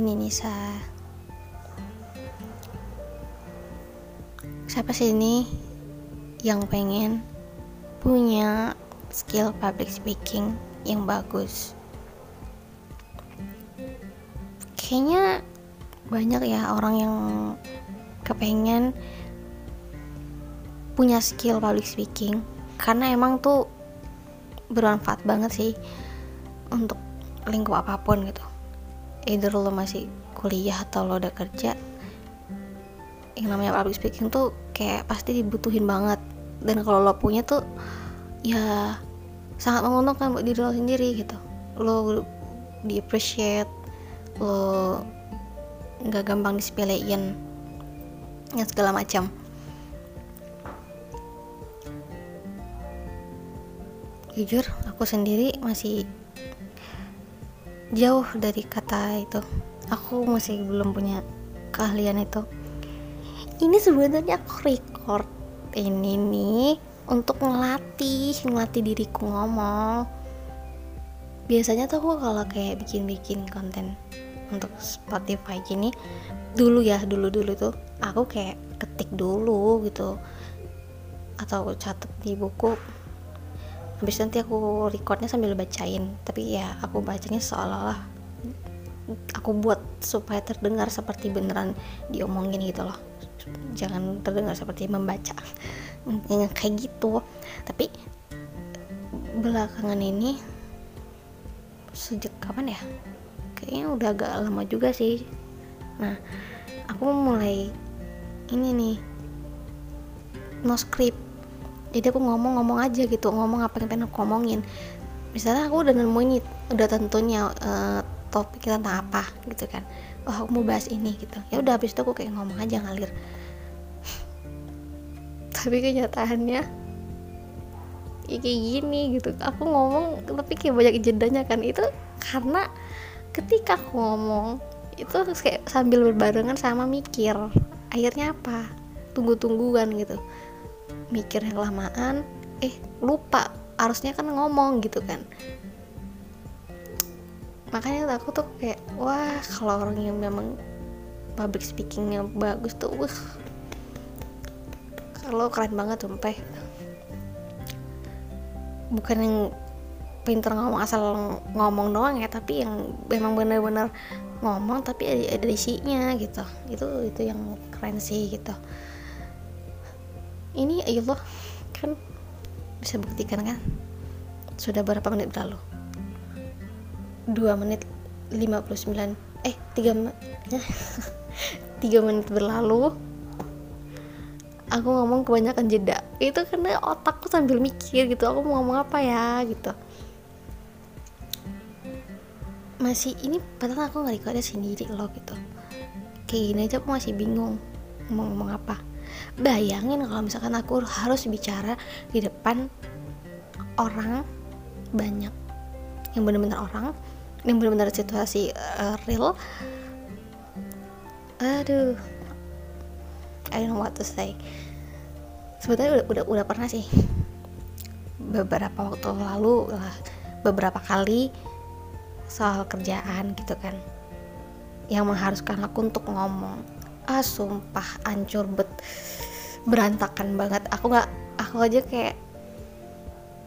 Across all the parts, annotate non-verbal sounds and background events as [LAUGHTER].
ini Nisa. Siapa sih ini yang pengen punya skill public speaking yang bagus? Kayaknya banyak ya orang yang kepengen punya skill public speaking. Karena emang tuh bermanfaat banget sih untuk lingkup apa pun gitu either lo masih kuliah atau lo udah kerja yang namanya public speaking tuh kayak pasti dibutuhin banget. Dan kalau lo punya tuh ya sangat menguntungkan buat diri lo sendiri gitu. Lo di appreciate lo nggak gampang disepelein yang segala macam. Jujur aku sendiri masih jauh dari kata itu. Aku masih belum punya keahlian itu. Ini sebenarnya aku record ini nih untuk ngelatih ngelatih diriku ngomong. Biasanya tuh aku kalau kayak bikin-bikin konten untuk Spotify gini dulu ya dulu dulu tuh aku kayak ketik dulu gitu. Atau catat di buku habis nanti aku recordnya sambil bacain. Tapi ya aku bacanya seolah-olah aku buat supaya terdengar seperti beneran diomongin gitu loh. Jangan terdengar seperti membaca. Yang kayak gitu. Tapi belakangan ini sejak kapan ya? Kayaknya udah agak lama juga sih. Nah aku mulai ini nih no script jadi aku ngomong-ngomong aja gitu ngomong apa yang pengen aku ngomongin misalnya aku udah nemuin udah tentunya uh, topik tentang apa gitu kan. Oh aku mau bahas ini gitu. Ya udah habis itu aku kayak ngomong aja ngalir. [LAUGHS] Tapi kenyataannya ya kayak gini gitu. Aku ngomong tapi kayak banyak jedanya kan. Itu karena ketika aku ngomong itu kayak sambil berbarengan sama mikir. Akhirnya apa? Tunggu-tungguan gitu mikir yang lamaan eh lupa harusnya kan ngomong gitu kan. Makanya aku tuh kayak wah kalau orang yang memang public speakingnya bagus tuh wah kalau keren banget sumpah. Bukan yang pinter ngomong asal ngomong doang ya tapi yang memang benar-benar ngomong tapi ada, ada isinya gitu. Itu itu yang keren sih gitu ini ya Allah kan bisa buktikan kan? Sudah berapa menit berlalu? 2 menit 59 eh 3 3 [LAUGHS] menit berlalu. Aku ngomong kebanyakan jeda. Itu karena otakku sambil mikir gitu aku mau ngomong apa ya? gitu. Masih ini padahal aku nggak ada sendiri loh gitu. Kayak gini aja aku masih bingung mau ngomong apa bayangin kalau misalkan aku harus bicara di depan orang banyak. Yang benar-benar orang yang benar-benar situasi uh, real. Aduh. I don't know what to say. Sebetulnya udah, udah udah pernah sih. Beberapa waktu lalu lah beberapa kali soal kerjaan gitu kan. Yang mengharuskan aku untuk ngomong. Ah sumpah ancur bet berantakan banget. Aku nggak aku aja kayak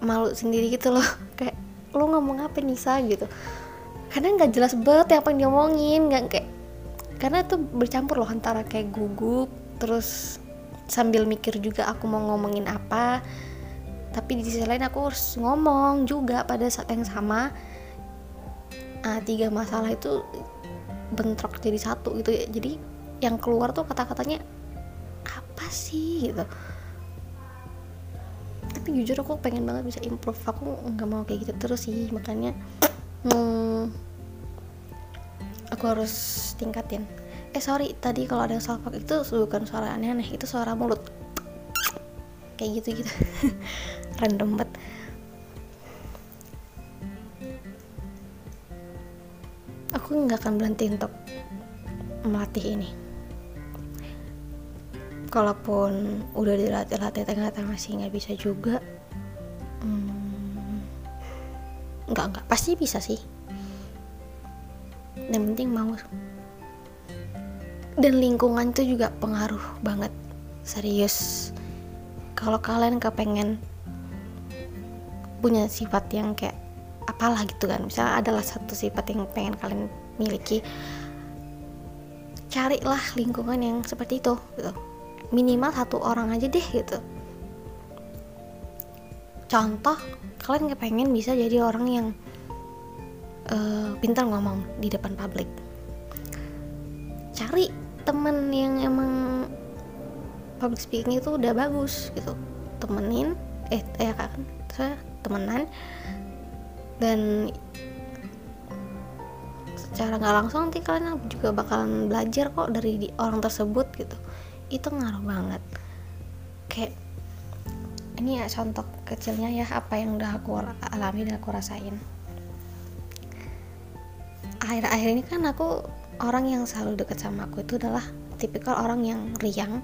malu sendiri gitu loh. [LAUGHS] Kayak lo ngomong apa Nisa? gitu. Karena nggak jelas banget apa yang diomongin nggak kayak karena itu bercampur loh antara kayak gugup terus sambil mikir juga aku mau ngomongin apa. Tapi di sisi lain aku harus ngomong juga pada saat yang sama. Uh, tiga masalah itu bentrok jadi satu gitu ya. Jadi yang keluar tuh kata-katanya apa sih gitu. Tapi jujur aku pengen banget bisa improve. Aku nggak mau kayak gitu terus sih makanya hmm, aku harus tingkatin. Eh sorry tadi kalau ada salfak itu bukan suara aneh-aneh itu suara mulut. Kayak gitu gitu [LAUGHS] random banget. Aku nggak akan berhenti untuk melatih ini kalaupun udah dilatih-latih ternyata masih nggak bisa juga hmm, nggak nggak. Pasti bisa sih. Yang penting mau. Dan lingkungan itu juga pengaruh banget. Serius. Kalau kalian kepengen punya sifat yang kayak apalah gitu kan misalnya adalah satu sifat yang pengen kalian miliki carilah lingkungan yang seperti itu gitu minimal satu orang aja deh gitu. Contoh kalian kepengen bisa jadi orang yang uh, pintar ngomong di depan publik. Cari temen yang emang public speaking itu udah bagus gitu. Temenin eh ya kan saya temenan dan secara nggak langsung nanti kalian juga bakalan belajar kok dari orang tersebut gitu itu ngaruh banget. Kayak ini ya contoh kecilnya ya apa yang udah aku alami dan aku rasain. Akhir-akhir ini kan aku orang yang selalu dekat sama aku itu adalah tipikal orang yang riang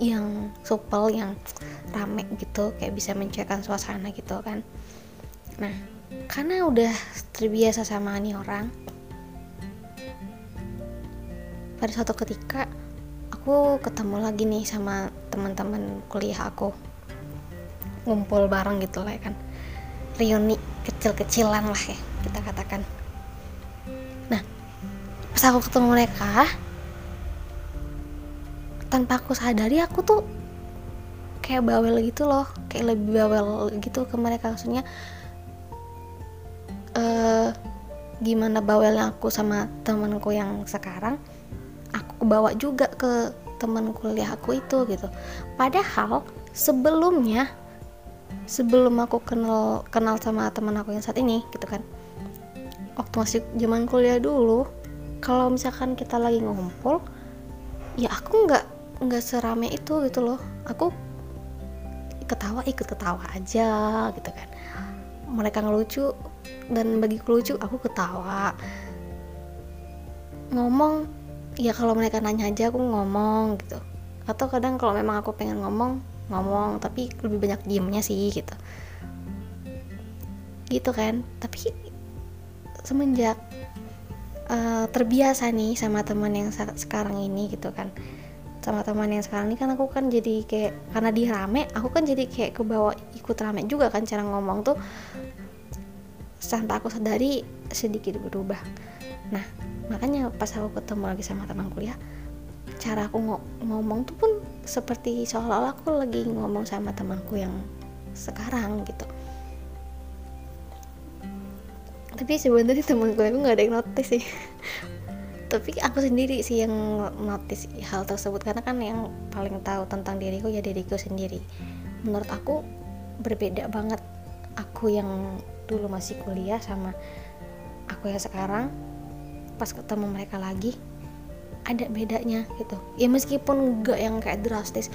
yang supel yang rame gitu kayak bisa mencairkan suasana gitu kan. Nah karena udah terbiasa sama nih orang pada suatu ketika aku ketemu lagi nih sama teman-teman kuliah aku. Ngumpul bareng gitu lah ya kan. Reuni kecil-kecilan lah ya kita katakan. Pas aku ketemu mereka tanpa aku sadari aku tuh kayak bawel gitu loh. Kayak lebih bawel gitu ke mereka. Maksudnya uh, gimana bawelnya aku sama temanku yang sekarang aku bawa juga ke teman kuliah aku itu gitu. Padahal sebelumnya sebelum aku kenal kenal sama teman aku yang saat ini gitu kan waktu masih zaman kuliah dulu kalau misalkan kita lagi ngumpul ya aku nggak nggak serame itu gitu loh. Aku ketawa ikut ketawa aja gitu kan. Mereka ngelucu dan bagi lucu aku ketawa. Ngomong ya kalau mereka nanya aja aku ngomong gitu. Atau kadang kalau memang aku pengen ngomong ngomong. Tapi lebih banyak diemnya sih gitu. Gitu kan. Tapi semenjak uh, terbiasa nih sama teman yang sekarang ini gitu kan. Sama teman yang sekarang ini kan aku kan jadi kayak karena dia rame aku kan jadi kayak ke bawah ikut rame juga kan cara ngomong tuh. Tanpa aku sadari sedikit berubah. Nah makanya pas aku ketemu lagi sama teman kuliah cara aku ngomong tuh pun seperti seolah-olah aku lagi ngomong sama temanku yang sekarang gitu. Tapi sebenarnya temen gue nggak ada yang notice sih. [LAUGHS] Tapi aku sendiri sih yang notice hal tersebut karena kan yang paling tahu tentang diriku ya diriku sendiri. Menurut aku berbeda banget aku yang dulu masih kuliah sama aku yang sekarang pas ketemu mereka lagi ada bedanya gitu. Ya meskipun enggak yang kayak drastis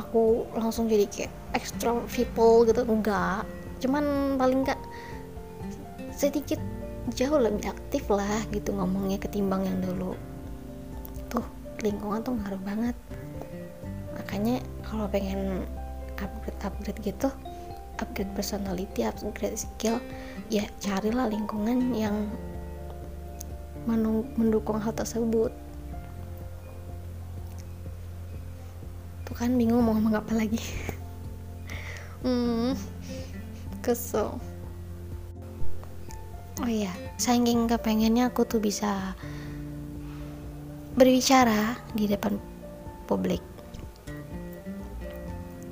aku langsung jadi kayak extra people gitu enggak cuman paling enggak sedikit jauh lebih aktif lah gitu ngomongnya ketimbang yang dulu. Tuh lingkungan tuh ngaruh banget. Makanya kalau pengen upgrade upgrade gitu upgrade personality upgrade skill ya carilah lingkungan yang mendukung hal tersebut. Tuh kan bingung mau ngomong apa lagi. [LAUGHS] Hmm kesel. Oh iya saking kepengennya aku tuh bisa berbicara di depan publik.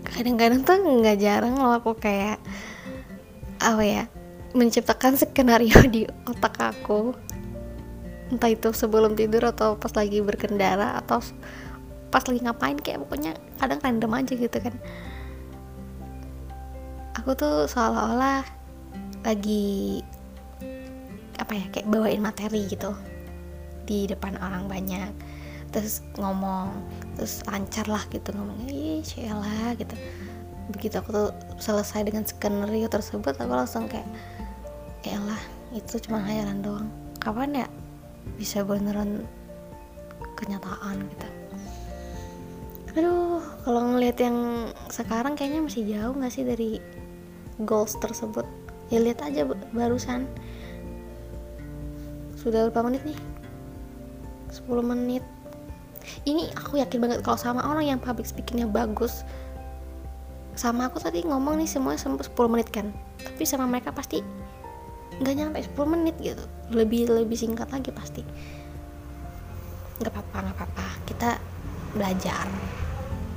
Kadang-kadang tuh nggak jarang loh aku kayak apa ya menciptakan skenario [LAUGHS] di otak aku entah itu sebelum tidur atau pas lagi berkendara atau pas lagi ngapain kayak pokoknya kadang random aja gitu kan. Aku tuh seolah-olah lagi apa ya kayak bawain materi gitu di depan orang banyak. Terus ngomong terus lancar lah gitu ngomongnya ih cila gitu. Begitu aku tuh selesai dengan skenario tersebut aku langsung kayak lah itu cuma hayalan doang. Kapan ya bisa beneran kenyataan gitu. Aduh kalau ngelihat yang sekarang kayaknya masih jauh nggak sih dari goals tersebut? Ya lihat aja barusan. Sudah berapa menit nih? 10 menit. Ini aku yakin banget kalau sama orang yang public speakingnya bagus sama aku tadi ngomong nih semuanya sampai 10 menit kan? Tapi sama mereka pasti nggak nyampe 10 menit gitu. Lebih lebih singkat lagi pasti. Nggak apa-apa nggak apa-apa. Kita belajar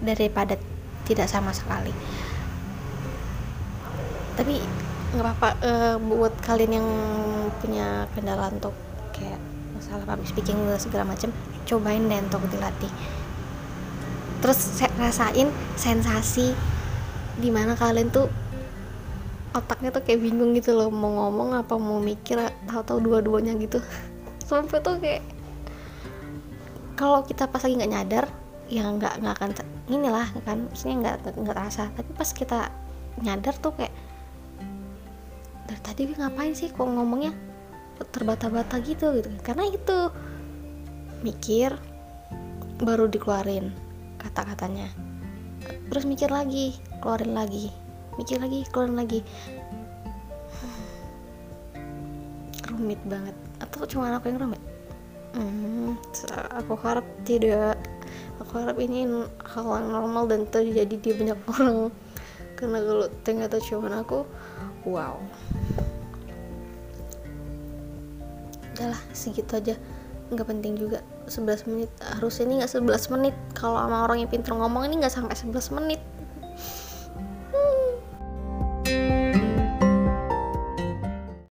daripada tidak sama sekali. Tapi nggak apa-apa uh, buat kalian yang punya kendala untuk kayak masalah public speaking segala macam cobain deh untuk dilatih. Terus rasain sensasi di mana kalian tuh otaknya tuh kayak bingung gitu loh mau ngomong apa mau mikir tahu-tahu dua-duanya gitu. [LAUGHS] Sampai tuh kayak kalau kita pas lagi nggak nyadar ya nggak nggak akan inilah kan maksudnya nggak nggak terasa. Tapi pas kita nyadar tuh kayak dari tadi gue ngapain sih kok ngomongnya terbata-bata gitu? Gitu. Karena itu mikir baru dikeluarin kata-katanya. Terus mikir lagi keluarin lagi mikir lagi keluarin lagi. [SIGHS] Rumit banget. Atau cuma aku yang rumit? Hmm, aku harap tidak. Aku harap ini hal yang normal dan terjadi di banyak [LAUGHS] orang. Karena kalau ternyata cuma aku wow. Udahlah segitu aja. Nggak penting juga. 11 menit harusnya ini nggak 11 menit. Kalau sama orang yang pintar ngomong ini nggak sampai 11 menit